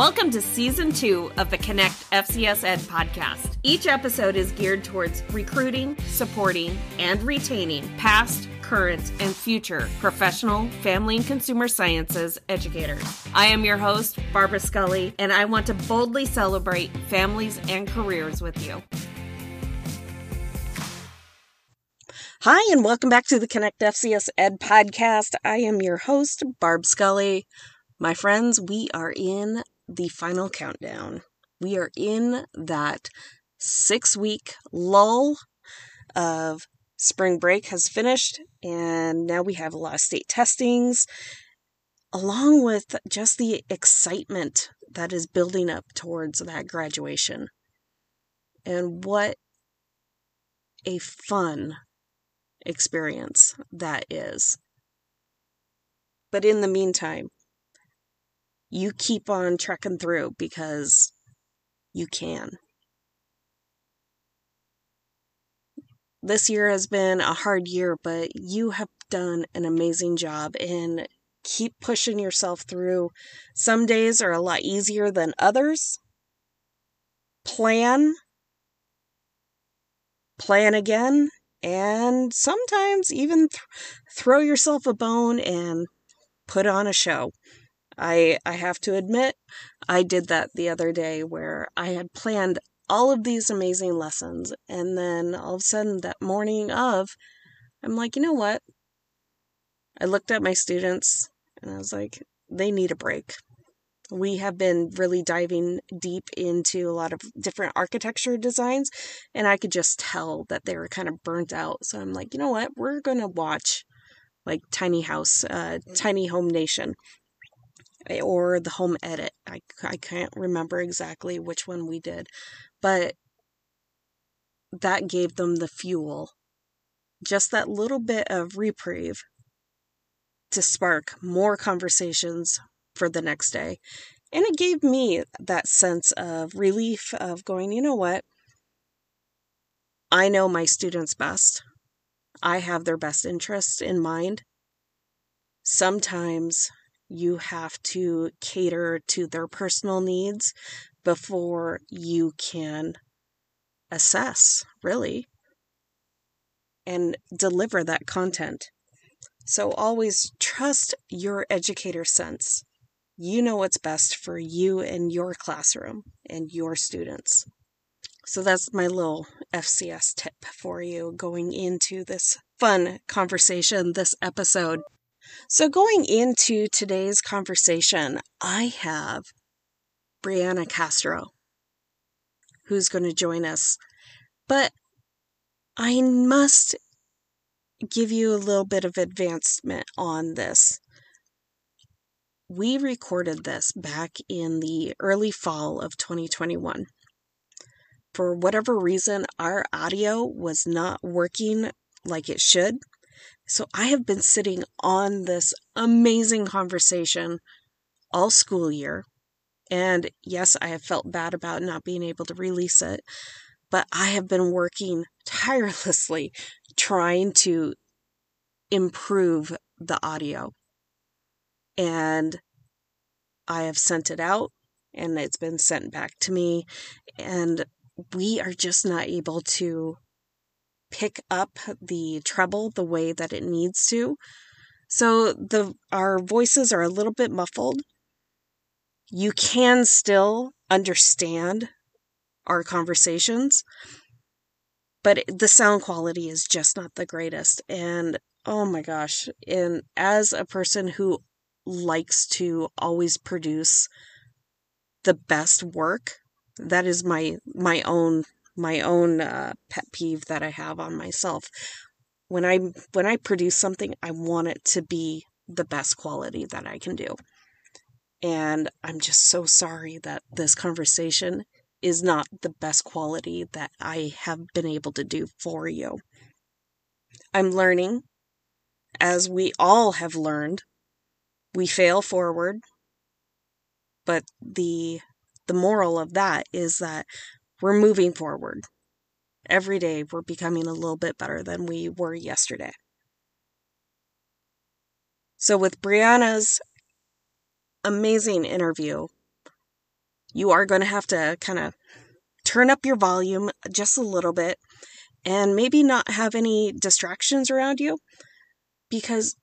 Welcome to season two of the Connect FCS Ed podcast. Each episode is geared towards recruiting, supporting, and retaining past, current, and future professional, family, and consumer sciences educators. I am your host, Barbara Scully, and I want to boldly celebrate families and careers with you. Hi, and welcome back to the Connect FCS Ed podcast. I am your host, Barb Scully. My friends, we are in the final countdown. We are in that six week lull of spring break has finished, and now we have a lot of state testings, along with just the excitement that is building up towards that graduation. And what a fun experience that is. But in the meantime, you keep on trekking through because you can. This year has been a hard year, but you have done an amazing job and keep pushing yourself through. Some days are a lot easier than others. Plan, plan again, and sometimes even th- throw yourself a bone and put on a show. I I have to admit, I did that the other day where I had planned all of these amazing lessons and then all of a sudden that morning of I'm like, "You know what? I looked at my students and I was like, they need a break. We have been really diving deep into a lot of different architecture designs and i could just tell that they were kind of burnt out. So i'm like you know what? We're going to watch like tiny house uh, tiny home nation Eh, or the home edit I, I can't remember exactly which one we did but that gave them the fuel just that little bit of reprieve to spark more conversations for the next day. And it gave me that sense of relief of going, you know what? I know my students best. I have their best interests in mind. Sometimes you have to cater to their personal needs before you can assess, really, and deliver that content. So always trust your educator sense. You know what's best for you and your classroom and your students. So that's my little FCS tip for you going into this fun conversation, this episode. So, going into today's conversation, I have Brianna Castro who's going to join us. But I must give you a little bit of advancement on this we recorded this back in the early fall of 2021. For whatever reason, our audio was not working like it should. So I have been sitting on this amazing conversation all school year. And yes, I have felt bad about not being able to release it, but I have been working tirelessly trying to improve the audio and I have sent it out and it's been sent back to me and we are just not able to pick up the treble the way that it needs to. So the our voices are a little bit muffled. You can still understand our conversations, but the sound quality is just not the greatest and oh my gosh, and as a person who likes to always produce the best work. That is my my own my own uh, pet peeve that I have on myself. When I when I produce something, I want it to be the best quality that I can do. And I'm just so sorry that this conversation is not the best quality that I have been able to do for you. I'm learning, as we all have learned, we fail forward but the the moral of that is that we're moving forward. Every day we're becoming a little bit better than we were yesterday. So with brianna's amazing interview you are going to have to kind of turn up your volume just a little bit and maybe not have any distractions around you because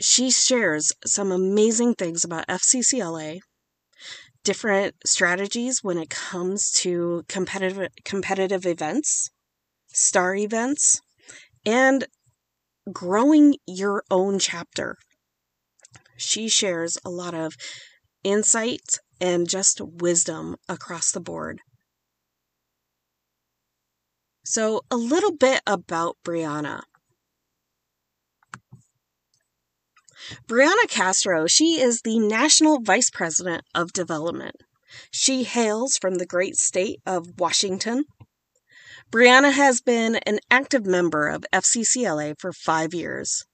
she shares some amazing things about FCCLA, different strategies when it comes to competitive competitive events, star events, and growing your own chapter. She shares a lot of insight and just wisdom across the board. So, a little bit about Brianna. Brianna Castro, she is the National Vice President of Development. She hails from the great state of Washington. Brianna has been an active member of FCCLA for five years.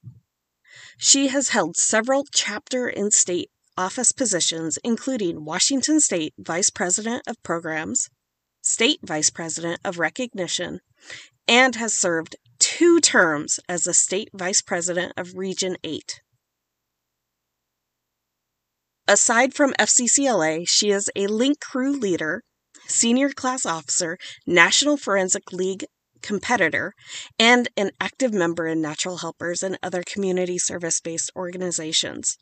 She has held several chapter and state office positions, including Washington State Vice President of Programs, State Vice President of Recognition, and has served two terms as the State Vice President of Region 8. Aside from FCCLA, she is a link crew leader, senior class officer, National Forensic League competitor, and an active member in Natural Helpers and other community service based organizations.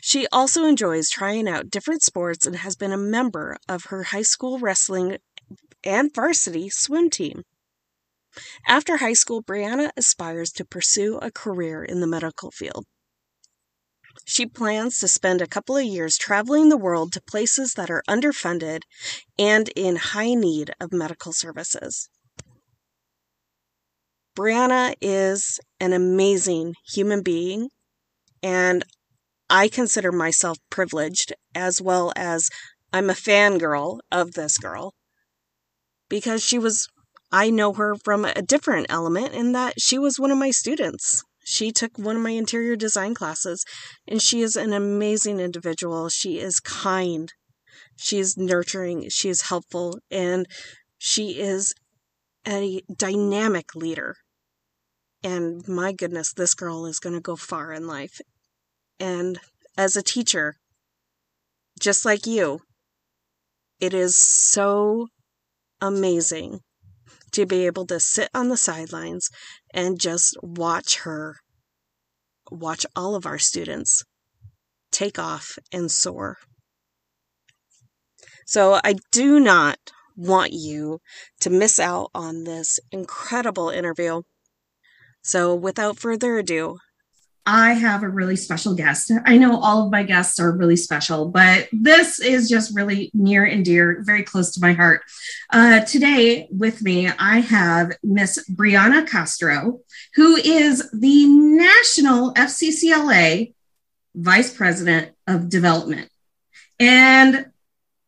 She also enjoys trying out different sports and has been a member of her high school wrestling and varsity swim team. After high school, Brianna aspires to pursue a career in the medical field. She plans to spend a couple of years traveling the world to places that are underfunded and in high need of medical services. Brianna is an amazing human being, and I consider myself privileged as well as I'm a fangirl of this girl because she was, I know her from a different element in that she was one of my students. She took one of my interior design classes, and she is an amazing individual. She is kind, she is nurturing, she is helpful, and she is a dynamic leader. And my goodness, this girl is going to go far in life. And as a teacher, just like you, it is so amazing to be able to sit on the sidelines and just watch her, watch all of our students take off and soar. So I do not want you to miss out on this incredible interview. So without further ado, I have a really special guest. I know all of my guests are really special, but this is just really near and dear, very close to my heart. Uh, today, with me, I have Miss Brianna Castro, who is the National FCCLA Vice President of Development. And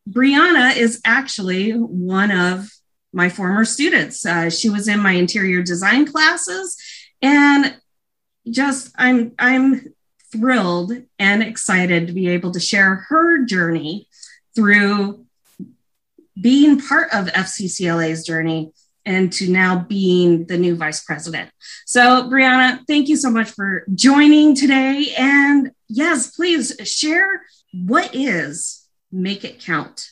Brianna is actually one of my former students. Uh, she was in my interior design classes. And just I'm I'm thrilled and excited to be able to share her journey through being part of FCCLA's journey and to now being the new vice president. So, Brianna, thank you so much for joining today. And yes, please share what is Make It Count.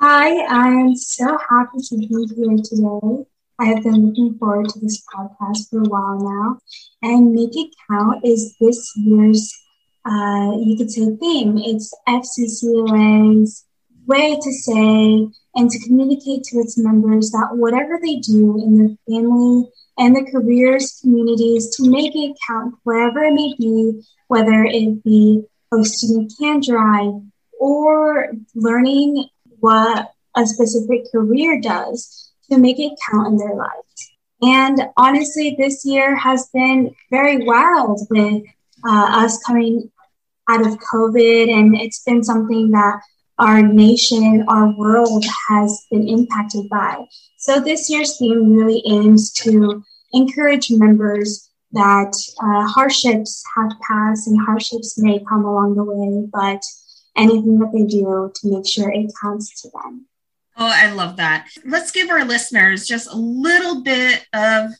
Hi, I'm so happy to be here today. I have been looking forward to this podcast for a while now. And Make It Count is this year's, uh, you could say, theme. It's FCCLA's way to say and to communicate to its members that whatever they do in their family and their careers, communities, to make it count wherever it may be, whether it be hosting a can drive or learning what a specific career does to make it count in their lives. And honestly, this year has been very wild with uh, us coming out of COVID, and it's been something that our nation, our world has been impacted by. So this year's theme really aims to encourage members that uh, hardships have passed and hardships may come along the way, but anything that they do to make sure it counts to them. Oh, I love that. Let's give our listeners just a little bit of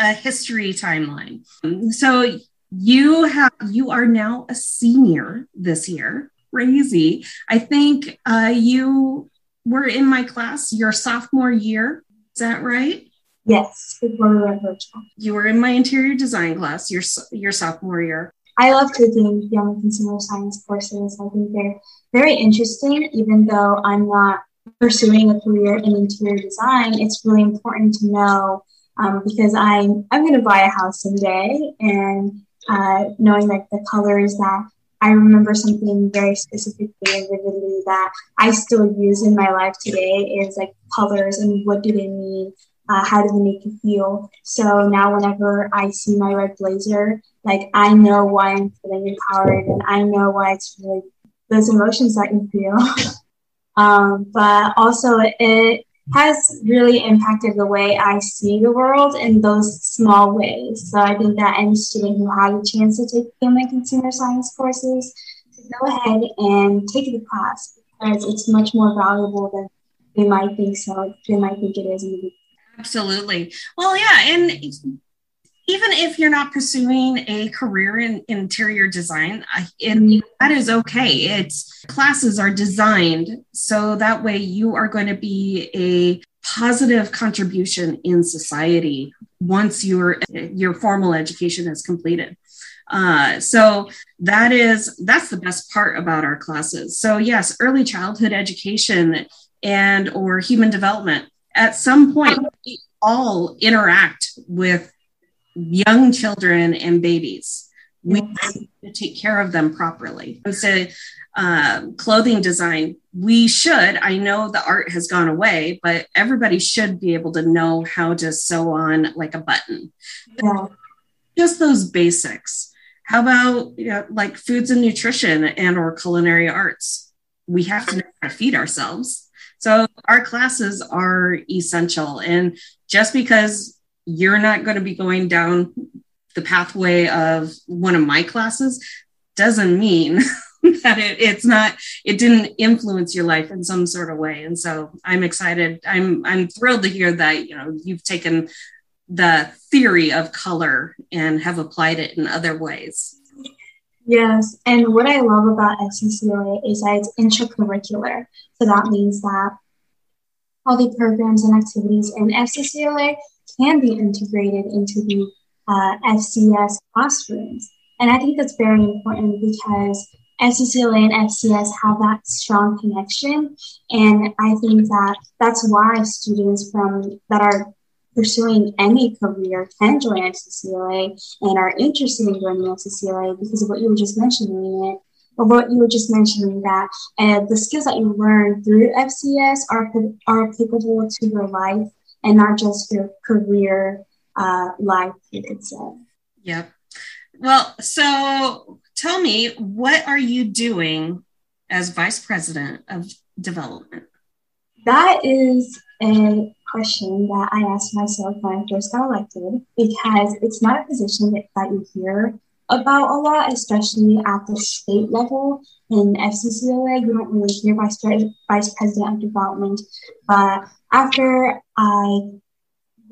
a history timeline. So you have you are now a senior this year, crazy. I think uh, you were in my class your sophomore year. Is that right? Yes, before we went virtual. You were in my interior design class your your sophomore year. I love taking young consumer science courses. I think they're very interesting, even though I'm not pursuing a career in interior design. It's really important to know um, because I'm I'm going to buy a house someday, and uh, knowing like the colors that I remember something very specifically and vividly that I still use in my life today is like colors and what do they mean uh, how do they make you feel? So now, whenever I see my red blazer, like I know why I'm feeling empowered, and I know why it's really those emotions that you feel. um, but also, it has really impacted the way I see the world in those small ways. So I think that any student who has a chance to take human consumer science courses to go ahead and take the class because it's much more valuable than they might think so. They might think it is. Absolutely. Well, yeah. And even if you're not pursuing a career in interior design, it, that is okay. It's classes are designed so that way you are going to be a positive contribution in society once your your formal education is completed. Uh, so that is that's the best part about our classes. So yes, early childhood education and or human development at some point we all interact with young children and babies. We need to take care of them properly. And so uh, clothing design we should i know the art has gone away but everybody should be able to know how to sew on like a button. Yeah. just those basics. How about you know, like foods and nutrition and or culinary arts? We have to know how to feed ourselves. So our classes are essential. And just because you're not going to be going down the pathway of one of my classes doesn't mean that it, it's not it didn't influence your life in some sort of way. And so i'm excited. I'm i'm thrilled to hear that you know you've taken the theory of color and have applied it in other ways. Yes, and what I love about FCCLA is that it's intracurricular. So that means that all the programs and activities in FCCLA can be integrated into the uh, FCS classrooms. And I think that's very important because FCCLA and FCS have that strong connection. And I think that that's why students from that are pursuing any career can join FCCLA and are interested in joining FCCLA because of what you were just mentioning or what you were just mentioning that uh, the skills that you learn through FCS are, are applicable to your life and not just your career uh, life, say. Yep. Well, so tell me, what are you doing as vice president of development? That is a question that I asked myself when I first got elected because it's not a position that, that you hear about a lot, especially at the state level. In FCCLA, you don't really hear vice, vice president of development. But after I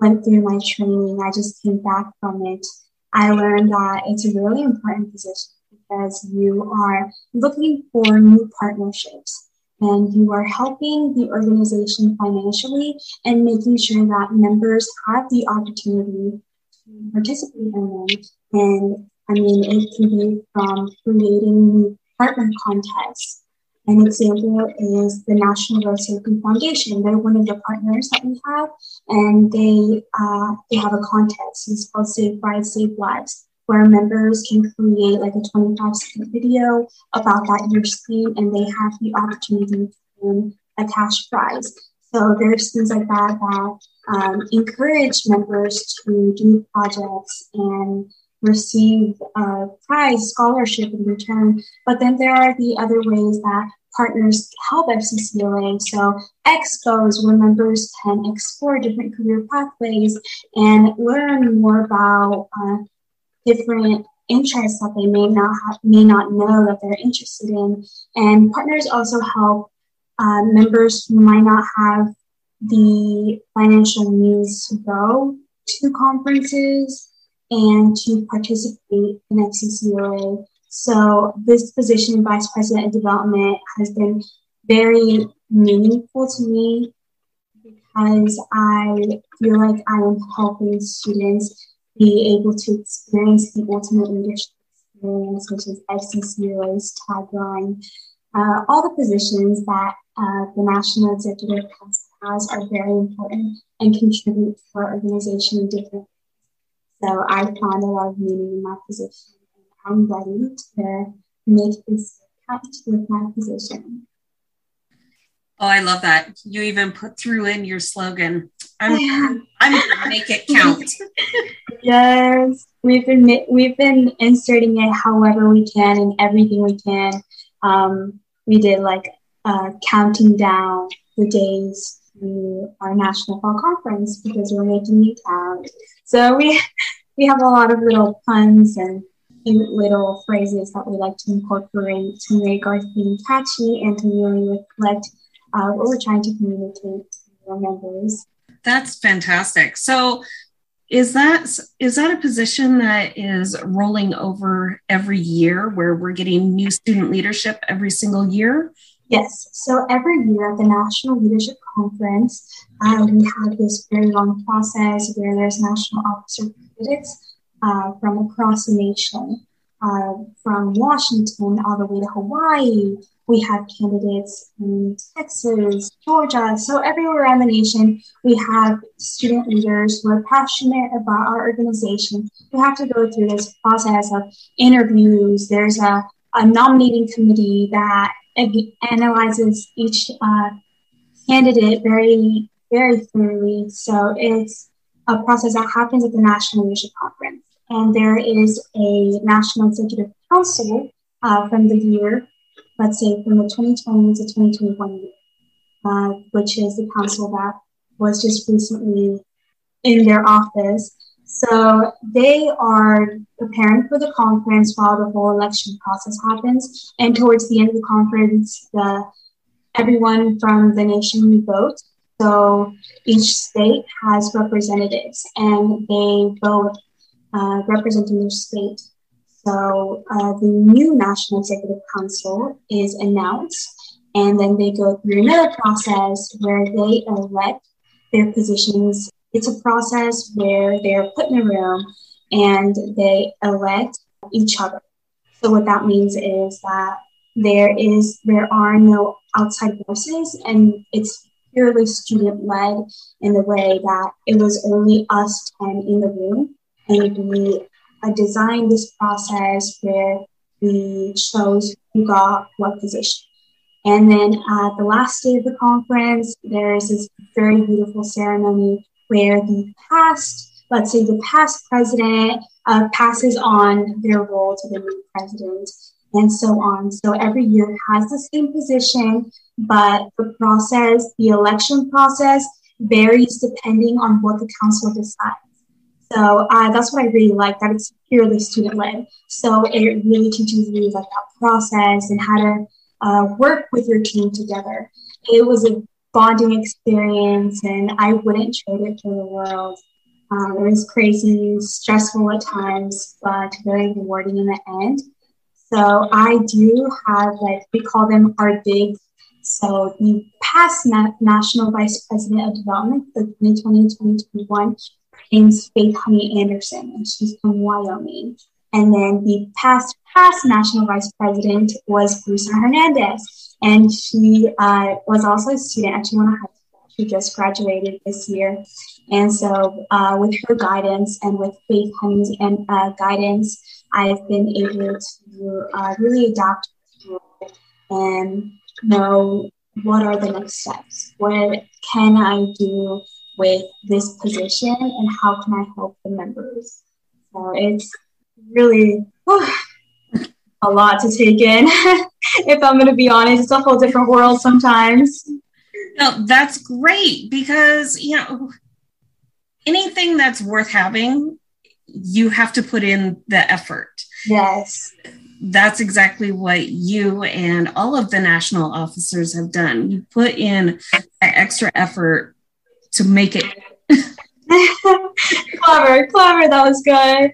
went through my training, I just came back from it. I learned that it's a really important position because you are looking for new partnerships and you are helping the organization financially and making sure that members have the opportunity to participate in them. And I mean, it can be from creating partner contests. An example is the National Road Safety Foundation. They're one of the partners that we have, and they uh, they have a contest. It's called Safe Rides, Save Lives where members can create like a 25 second video about that year's theme and they have the opportunity to win a cash prize. So there's things like that that um, encourage members to do projects and receive a prize scholarship in return. But then there are the other ways that partners help FCCLA. So expos where members can explore different career pathways and learn more about uh, different interests that they may not have, may not know that they're interested in. And partners also help uh, members who might not have the financial means to go to conferences and to participate in FCCLA. So this position, Vice President of Development, has been very meaningful to me because I feel like I am helping students be able to experience the ultimate leadership experience, which is FCCLA's tagline. Uh, all the positions that uh, the National Executive Council has are very important and contribute to our organization in different. So I found a lot of meaning in my position, and I'm ready to make this count with my position. Oh, I love that. You even put through in your slogan. I'm I'm gonna make it count. yes. We've been we've been inserting it however we can and everything we can. Um, we did like uh, counting down the days to our national fall conference because we're making it count. So we we have a lot of little puns and cute little phrases that we like to incorporate to make our theme catchy and to really reflect uh, what we're trying to communicate to our members. That's fantastic. So is that is that a position that is rolling over every year where we're getting new student leadership every single year? Yes. So every year at the National Leadership Conference, uh, we have this very long process where there's national officer candidates uh, from across the nation, uh, from Washington all the way to Hawaii, we have candidates in Texas, Georgia. So everywhere around the nation, we have student leaders who are passionate about our organization. We have to go through this process of interviews. There's a, a nominating committee that analyzes each uh, candidate very, very thoroughly. So it's a process that happens at the National Leadership Conference. And there is a National Executive Council uh, from the year let's say from the 2020 to 2021 year, uh, which is the council that was just recently in their office. So they are preparing for the conference while the whole election process happens. And towards the end of the conference, the everyone from the nation vote. So each state has representatives and they vote uh, representing their state so uh, the new National Executive Council is announced, and then they go through another process where they elect their positions. It's a process where they're put in a room and they elect each other. So what that means is that there is there are no outside voices, and it's purely student led in the way that it was only us ten in the room, and we designed this process where we chose who got what position. And then at the last day of the conference, there is this very beautiful ceremony where the past, let's say the past president, uh, passes on their role to the new president and so on. So every year has the same position, but the process, the election process varies depending on what the council decides. So uh, that's what I really like, that it's purely student led. So it really teaches you like that process and how to uh, work with your team together. It was a bonding experience and I wouldn't trade it for the world. Um, it was crazy, stressful at times, but very rewarding in the end. So I do have like, we call them our big so the past na- National Vice President of Development, for 2020-2021, her name's Faith Honey Anderson, and she's from Wyoming. And then the past past national vice president was Bruce Hernandez, and she uh, was also a student at Chiawana High School. She just graduated this year, and so uh, with her guidance and with Faith Honey's and uh, guidance, I've been able to uh, really adapt and know what are the next steps. What can I do with this position and how can I help the members. So it's really whew, a lot to take in. if I'm going to be honest, it's a whole different world sometimes. No, that's great because, you know, anything that's worth having, you have to put in the effort. Yes. That's exactly what you and all of the national officers have done. You put in extra effort to make it clever, clever. That was good.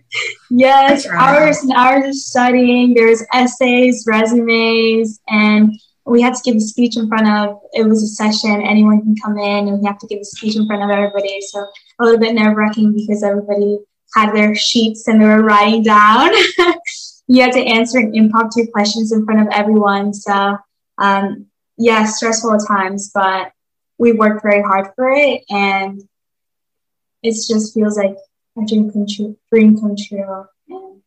Yes, hours and hours of studying. There's essays, resumes, and we had to give a speech in front of. It was a session. Anyone can come in, and we have to give a speech in front of everybody. So a little bit nerve wracking because everybody had their sheets and they were writing down. you had to answer impromptu questions in front of everyone. So um, yeah, stressful at times, but we worked very hard for it, and it just feels like a dream come true. Dream come true. And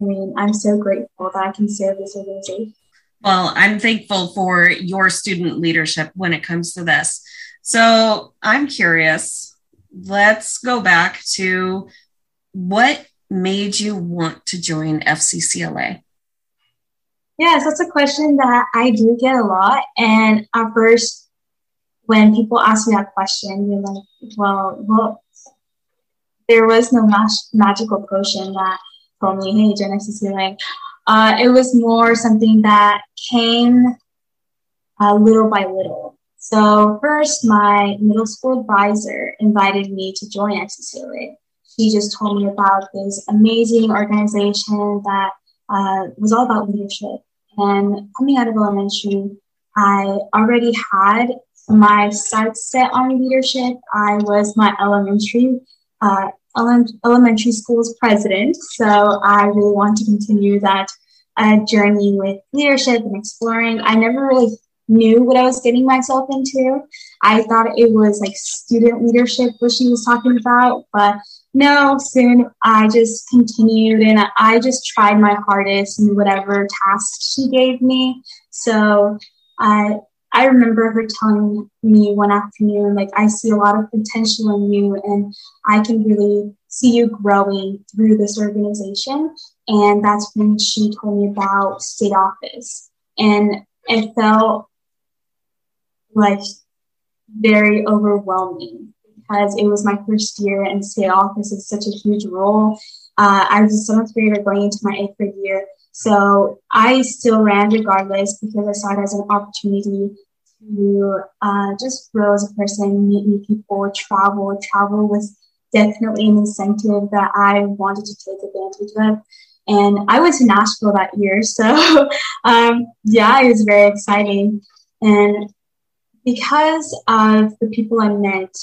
I mean, I'm so grateful that I can serve this organization. Well, I'm thankful for your student leadership when it comes to this. So I'm curious. Let's go back to what made you want to join FCCLA? Yes, that's a question that I do get a lot. And at first, when people ask me that question, you're like, well, well, there was no mag- magical potion that told me, hey, Gen X is healing. Uh, it was more something that came uh, little by little. So first, my middle school advisor invited me to join FCCLA. She just told me about this amazing organization that uh, was all about leadership. And coming out of elementary, I already had my sights set on leadership. I was my elementary uh, elementary school's president, so I really want to continue that uh, journey with leadership and exploring. I never really knew what I was getting myself into. I thought it was like student leadership, what she was talking about, but no, soon I just continued and I just tried my hardest in whatever tasks she gave me. So I I remember her telling me one afternoon, like, I see a lot of potential in you and I can really see you growing through this organization. And that's when she told me about state office. And it felt like very overwhelming because it was my first year and state office is such a huge role. Uh, I was a seventh grader going into my eighth grade year. So I still ran regardless because I saw it as an opportunity to uh, just grow as a person, meet new people, travel. Travel was definitely an incentive that I wanted to take advantage of. And I went to Nashville that year. So, um, yeah, it was very exciting. And because of the people I met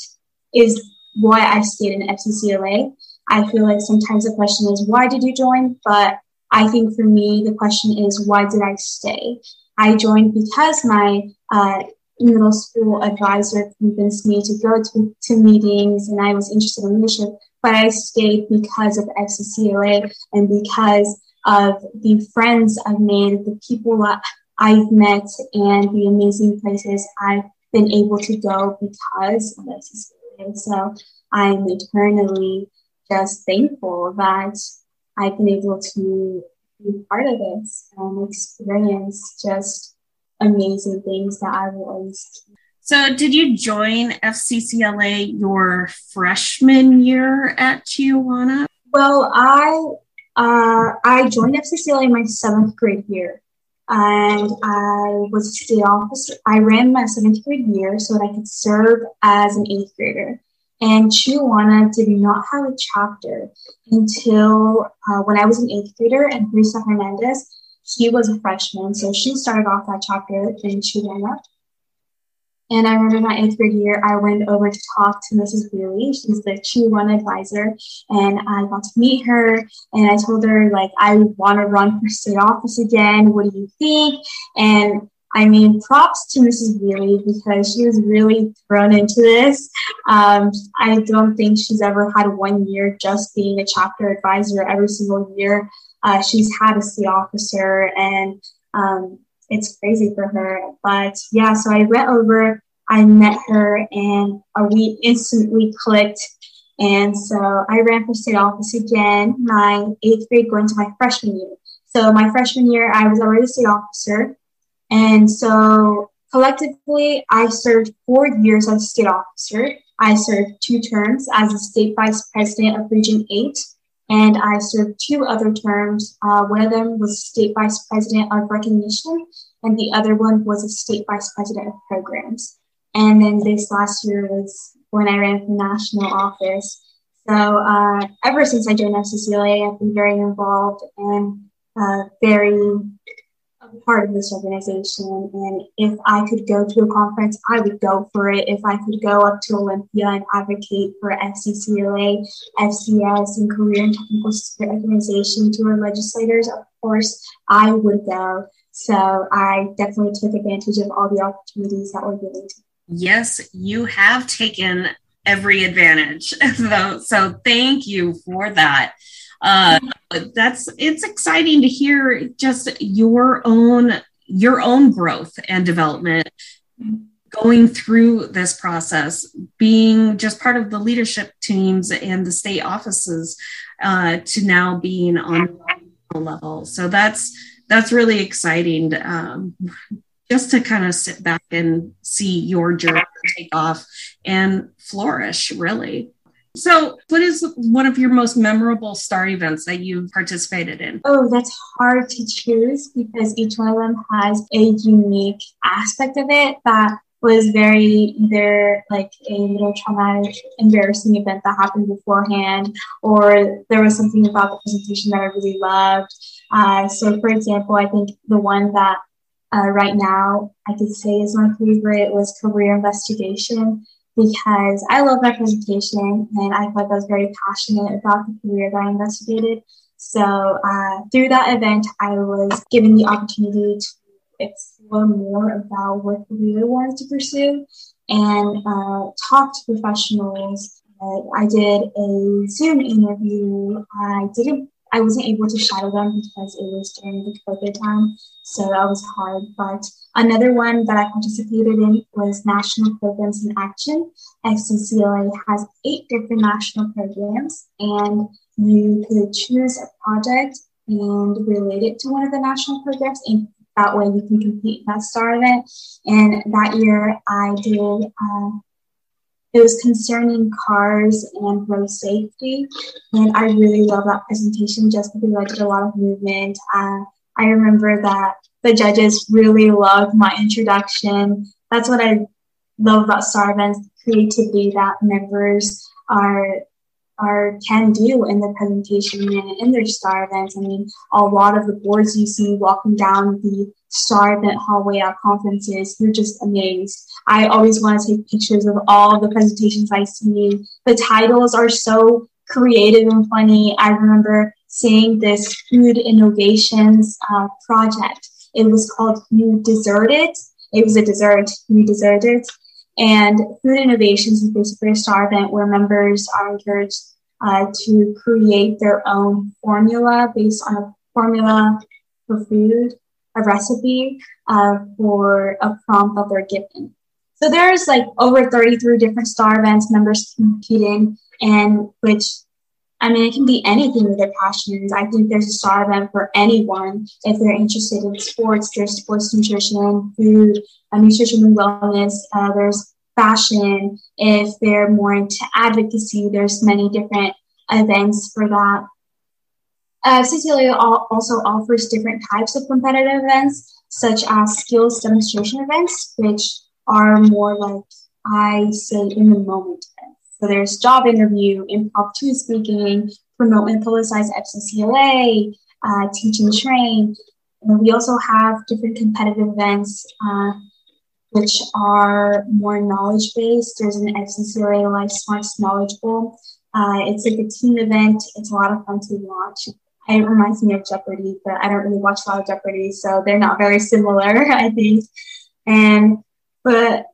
is why I stayed in FCCLA. I feel like sometimes the question is, why did you join? But I think for me, the question is, why did I stay? I joined because my uh, middle school advisor convinced me to go to, to meetings and I was interested in leadership, but I stayed because of FCCLA and because of the friends I've made, the people I've met, and the amazing places I've been able to go because of FCCLA. So I'm eternally just thankful that I've been able to be part of this and experience just amazing things that I will always keep. So, did you join FCCLA your freshman year at Chiawana? Well, I uh, I joined FCCLA my seventh grade year and I was a state officer. I ran my seventh grade year so that I could serve as an eighth grader. And Chiawana did not have a chapter until uh, when I was an eighth grader, and Teresa Hernandez, she was a freshman, so she started off that chapter in Chiawana. And I remember my eighth grade year, I went over to talk to Mrs. Wheely. She's the Q1 advisor. And I got to meet her and I told her, like, I want to run for state office again. What do you think? And I mean, props to Mrs. Wheely because she was really thrown into this. Um, I don't think she's ever had one year just being a chapter advisor every single year. Uh, she's had a state officer and um, it's crazy for her. But yeah, so I went over, I met her, and uh, we instantly clicked. And so I ran for state office again, my eighth grade going to my freshman year. So my freshman year, I was already a state officer. And so collectively, I served four years as state officer. I served two terms as a state vice president of Region 8 and I served two other terms. Uh, one of them was state vice president of recognition, and the other one was a state vice president of programs. And then this last year was when I ran for national office. So uh, ever since I joined FCCLA, I've been very involved and uh, very part of this organization. And if I could go to a conference, I would go for it. If I could go up to Olympia and advocate for FCCLA, FCS, and Career and Technical Certificate Organization to our legislators, of course, I would go. So I definitely took advantage of all the opportunities that were given to me. Yes, you have taken every advantage. so thank you for that. Uh, that's it's exciting to hear just your own your own growth and development going through this process being just part of the leadership teams and the state offices uh, to now being on the level. So that's that's really exciting um, just to kind of sit back and see your journey take off and flourish really so, what is one of your most memorable STAR events that you've participated in? Oh, that's hard to choose because each one of them has a unique aspect of it that was very either like a little traumatic, embarrassing event that happened beforehand, or there was something about the presentation that I really loved. Uh, so, for example, I think the one that uh, right now I could say is my favorite was career investigation because I love my presentation and I felt like I was very passionate about the career that I investigated. So uh, through that event, I was given the opportunity to explore more about what career I wanted to pursue and uh, talk to professionals. I did a Zoom interview. I didn't I wasn't able to shadow them because it was during the COVID time, so that was hard. But another one that I participated in was National Programs in Action. FCCLA has eight different national programs, and you could choose a project and relate it to one of the national programs, and that way you can compete in that STAR event. And that year I did. Uh, it was concerning cars and road safety. And I really love that presentation just because I did a lot of movement. Uh, I remember that the judges really loved my introduction. That's what I love about STAR events, creativity that members are are can do in the presentation and in their STAR events. I mean, a lot of the boards you see walking down the STAR event hallway at conferences, you're just amazed. I always want to take pictures of all the presentations I see. The titles are so creative and funny. I remember seeing this food innovations uh, project. It was called You Dessert It. Was a dessert, You Dessert And food innovations is basically a STAR event where members are encouraged uh, to create their own formula based on a formula for food, a recipe uh, for a prompt that they're given. So there's like over 33 different STAR events members competing, and which I mean, it can be anything with their passions. I think there's a STAR event for anyone if they're interested in sports. There's sports nutrition, food, uh, nutrition and wellness. Uh, there's fashion. If they're more into advocacy, there's many different events for that. Uh, CCLA also offers different types of competitive events, such as skills demonstration events, which are more like I say in the moment events. So there's job interview, impromptu speaking, promote and publicize FCCLA, uh, teach and train. And we also have different competitive events uh, which are more knowledge based. There's an FCCLA Life Smarts Knowledge Bowl. Uh, it's like a team event. It's a lot of fun to watch. It reminds me of Jeopardy, but I don't really watch a lot of Jeopardy, so they're not very similar, I think. And but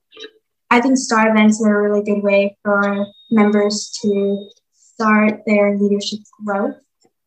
I think star events are a really good way for members to start their leadership growth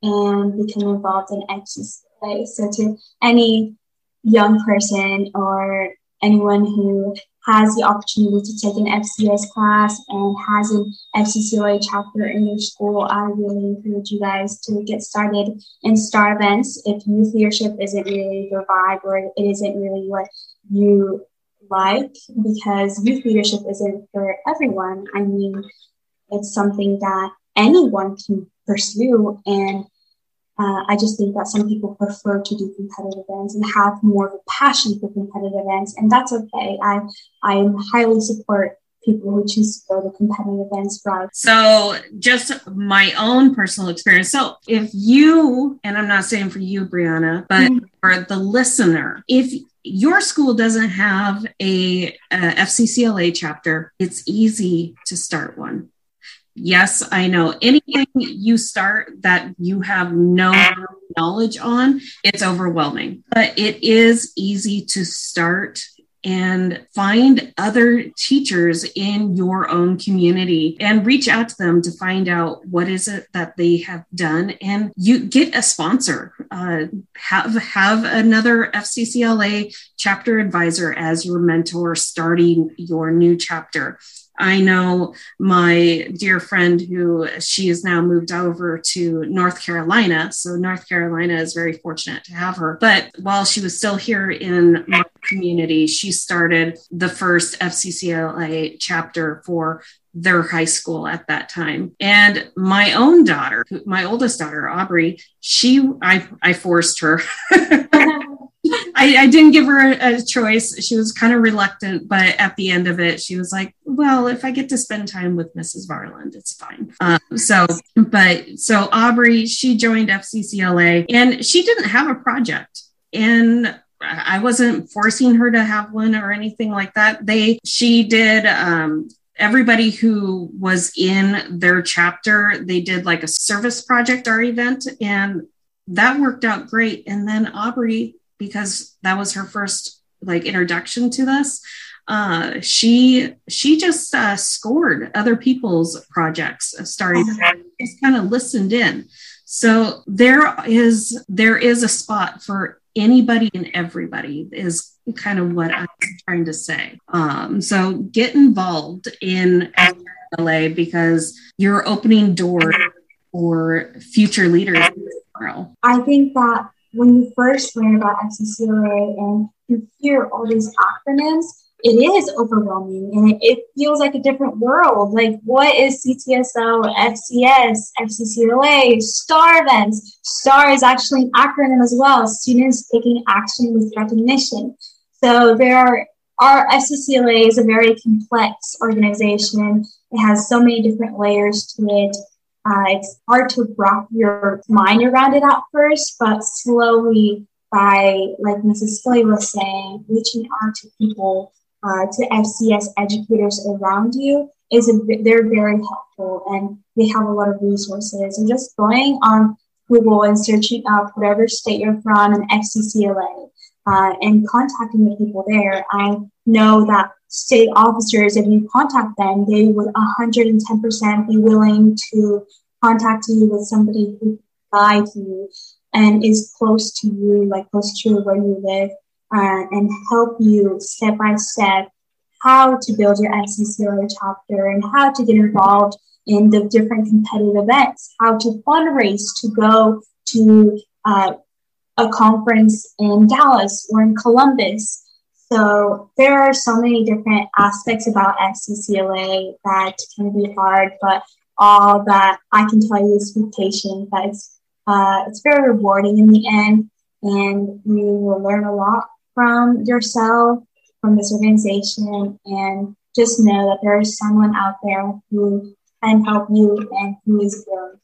and become involved in FCCLA. So to any young person or anyone who has the opportunity to take an FCS class and has an FCCLA chapter in your school, I really encourage you guys to get started in STAR events. If youth leadership isn't really your vibe or it isn't really what you like, because youth leadership isn't for everyone. I mean, it's something that anyone can pursue and uh, I just think that some people prefer to do competitive events and have more of a passion for competitive events, and that's okay. I I highly support people who choose to go to competitive events route. So, just my own personal experience. So, if you, and I'm not saying for you, Brianna, but mm-hmm. for the listener, if your school doesn't have a, a FCCLA chapter, it's easy to start one. Yes, I know. Anything you start that you have no knowledge on, it's overwhelming. But it is easy to start and find other teachers in your own community and reach out to them to find out what is it that they have done and you get a sponsor uh, have have another fccla chapter advisor as your mentor starting your new chapter I know my dear friend who she has now moved over to North Carolina. So North Carolina is very fortunate to have her. But while she was still here in my community, she started the first FCCLA chapter for their high school at that time. And my own daughter, my oldest daughter, Aubrey, she I I forced her I, I, didn't give her a, choice. She was kind of reluctant, but at the end of it, she was like, "Well, if I get to spend time with Mrs. Varland, it's fine." Um, so, but so Aubrey, she joined FCCLA, and she didn't have a project, and I wasn't forcing her to have one or anything like that. They, she did. Um, everybody who was in their chapter, they did like a service project, our event, and that worked out great. And then Aubrey because that was her first like introduction to this uh, she she just uh, scored other people's projects uh, starting oh. just kind of listened in so there is there is a spot for anybody and everybody is kind of what i'm trying to say um, so get involved in la because you're opening doors for future leaders tomorrow. i think that when you first learn about FCCLA and you hear all these acronyms, it is overwhelming and it, it, feels like a different world. Like, what is CTSO, FCS, FCCLA, STAR events? STAR is actually an acronym as well students taking action with recognition. So, there are our FCCLA is a very complex organization. It has so many different layers to it. Uh, it's hard to wrap your mind around it at first, but slowly, by like Mrs. Philly was saying, reaching out to people, uh, to FCS educators around you is a, they're very helpful and they have a lot of resources. And just going on Google and searching up whatever state you're from and FCCLA uh, and contacting the people there, I know that state officers, if you contact them, they would 110% be willing to contact you with somebody who guide you and is close to you, like close to where you live, uh, and help you step by step how to build your FCCLA chapter and how to get involved in the different competitive events, how to fundraise to go to uh, a conference in Dallas or in Columbus so there are so many different aspects about FCCLA that can be hard, but all that I can tell you is be patient. That it's, uh, it's very rewarding in the end, and you will learn a lot from yourself, from this organization, and just know that there is someone out there who can help you and who is willing.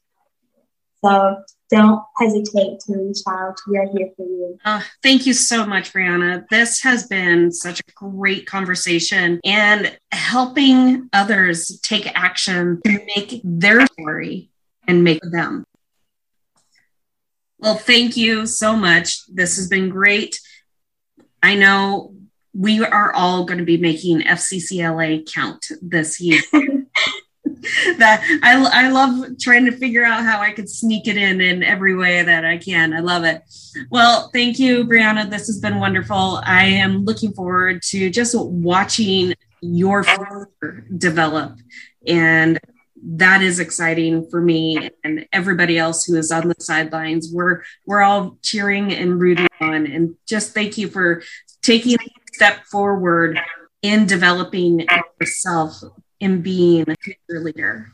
So don't hesitate to reach out. We are here for you. Uh, thank you so much, Brianna. This has been such a great conversation and helping others take action to make their story and make them. Well, thank you so much. This has been great. I know we are all going to be making FCCLA count this year. that I, I love trying to figure out how I could sneak it in in every way that I can. I love it. Well, thank you, Brianna. This has been wonderful. I am looking forward to just watching your develop. And that is exciting for me and everybody else who is on the sidelines. We're we're all cheering and rooting on. And just thank you for taking a step forward in developing yourself in being a future leader.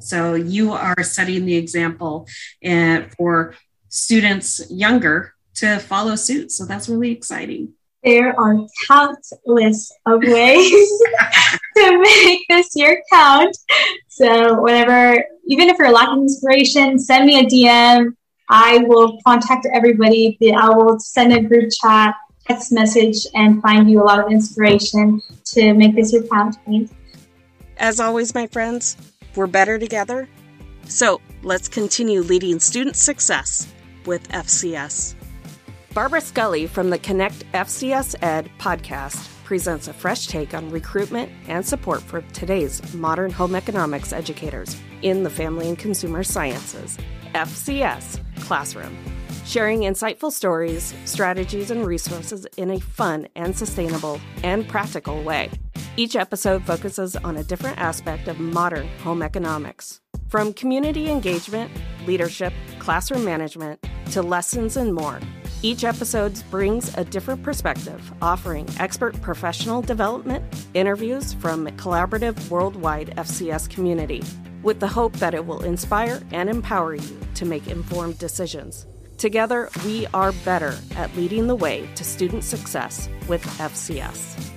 So you are setting the example and for students younger to follow suit. So that's really exciting. There are countless of ways to make this year count. So whenever, even if you're lacking inspiration, send me a DM. I will contact everybody. I will send a group chat, text message, and find you a lot of inspiration to make this your count. As always, my friends, we're better together. So let's continue leading student success with FCS. Barbara Scully from the Connect FCS Ed podcast presents a fresh take on recruitment and support for today's modern home economics educators in the Family and Consumer Sciences FCS classroom, sharing insightful stories, strategies, and resources in a fun and sustainable and practical way. Each episode focuses on a different aspect of modern home economics. From community engagement, leadership, classroom management, to lessons and more. Each episode brings a different perspective, offering expert professional development, interviews from collaborative worldwide FCS community, with the hope that it will inspire and empower you to make informed decisions. Together, we are better at leading the way to student success with FCS.